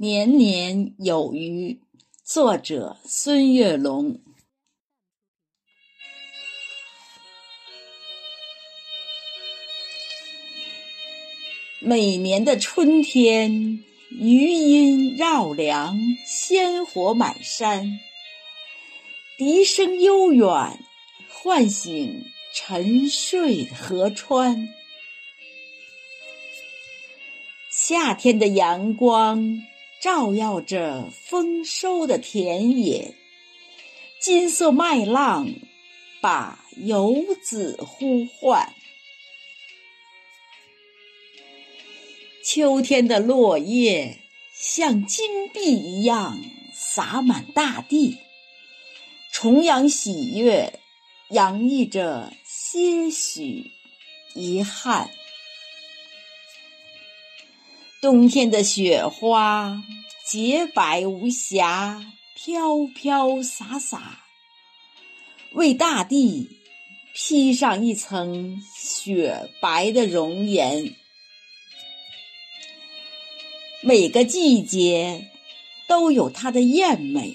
年年有余，作者孙月龙。每年的春天，余音绕梁，鲜活满山，笛声悠远，唤醒沉睡河川。夏天的阳光。照耀着丰收的田野，金色麦浪把游子呼唤。秋天的落叶像金币一样洒满大地，重阳喜悦洋溢着些许遗憾。冬天的雪花洁白无瑕，飘飘洒洒，为大地披上一层雪白的容颜。每个季节都有它的艳美，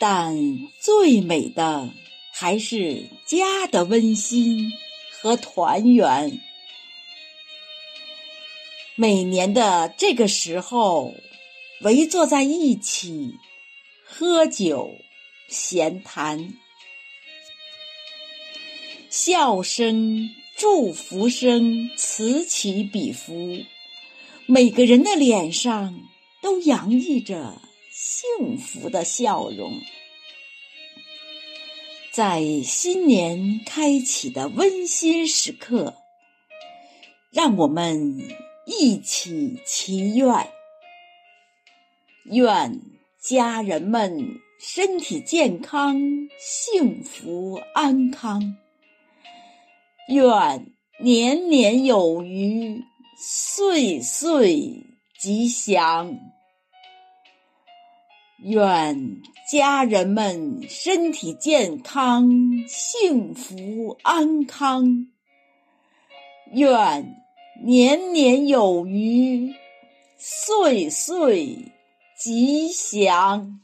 但最美的还是家的温馨和团圆。每年的这个时候，围坐在一起喝酒、闲谈，笑声、祝福声此起彼伏，每个人的脸上都洋溢着幸福的笑容。在新年开启的温馨时刻，让我们。一起祈愿，愿家人们身体健康、幸福安康；愿年年有余、岁岁吉祥；愿家人们身体健康、幸福安康；愿。年年有余，岁岁吉祥。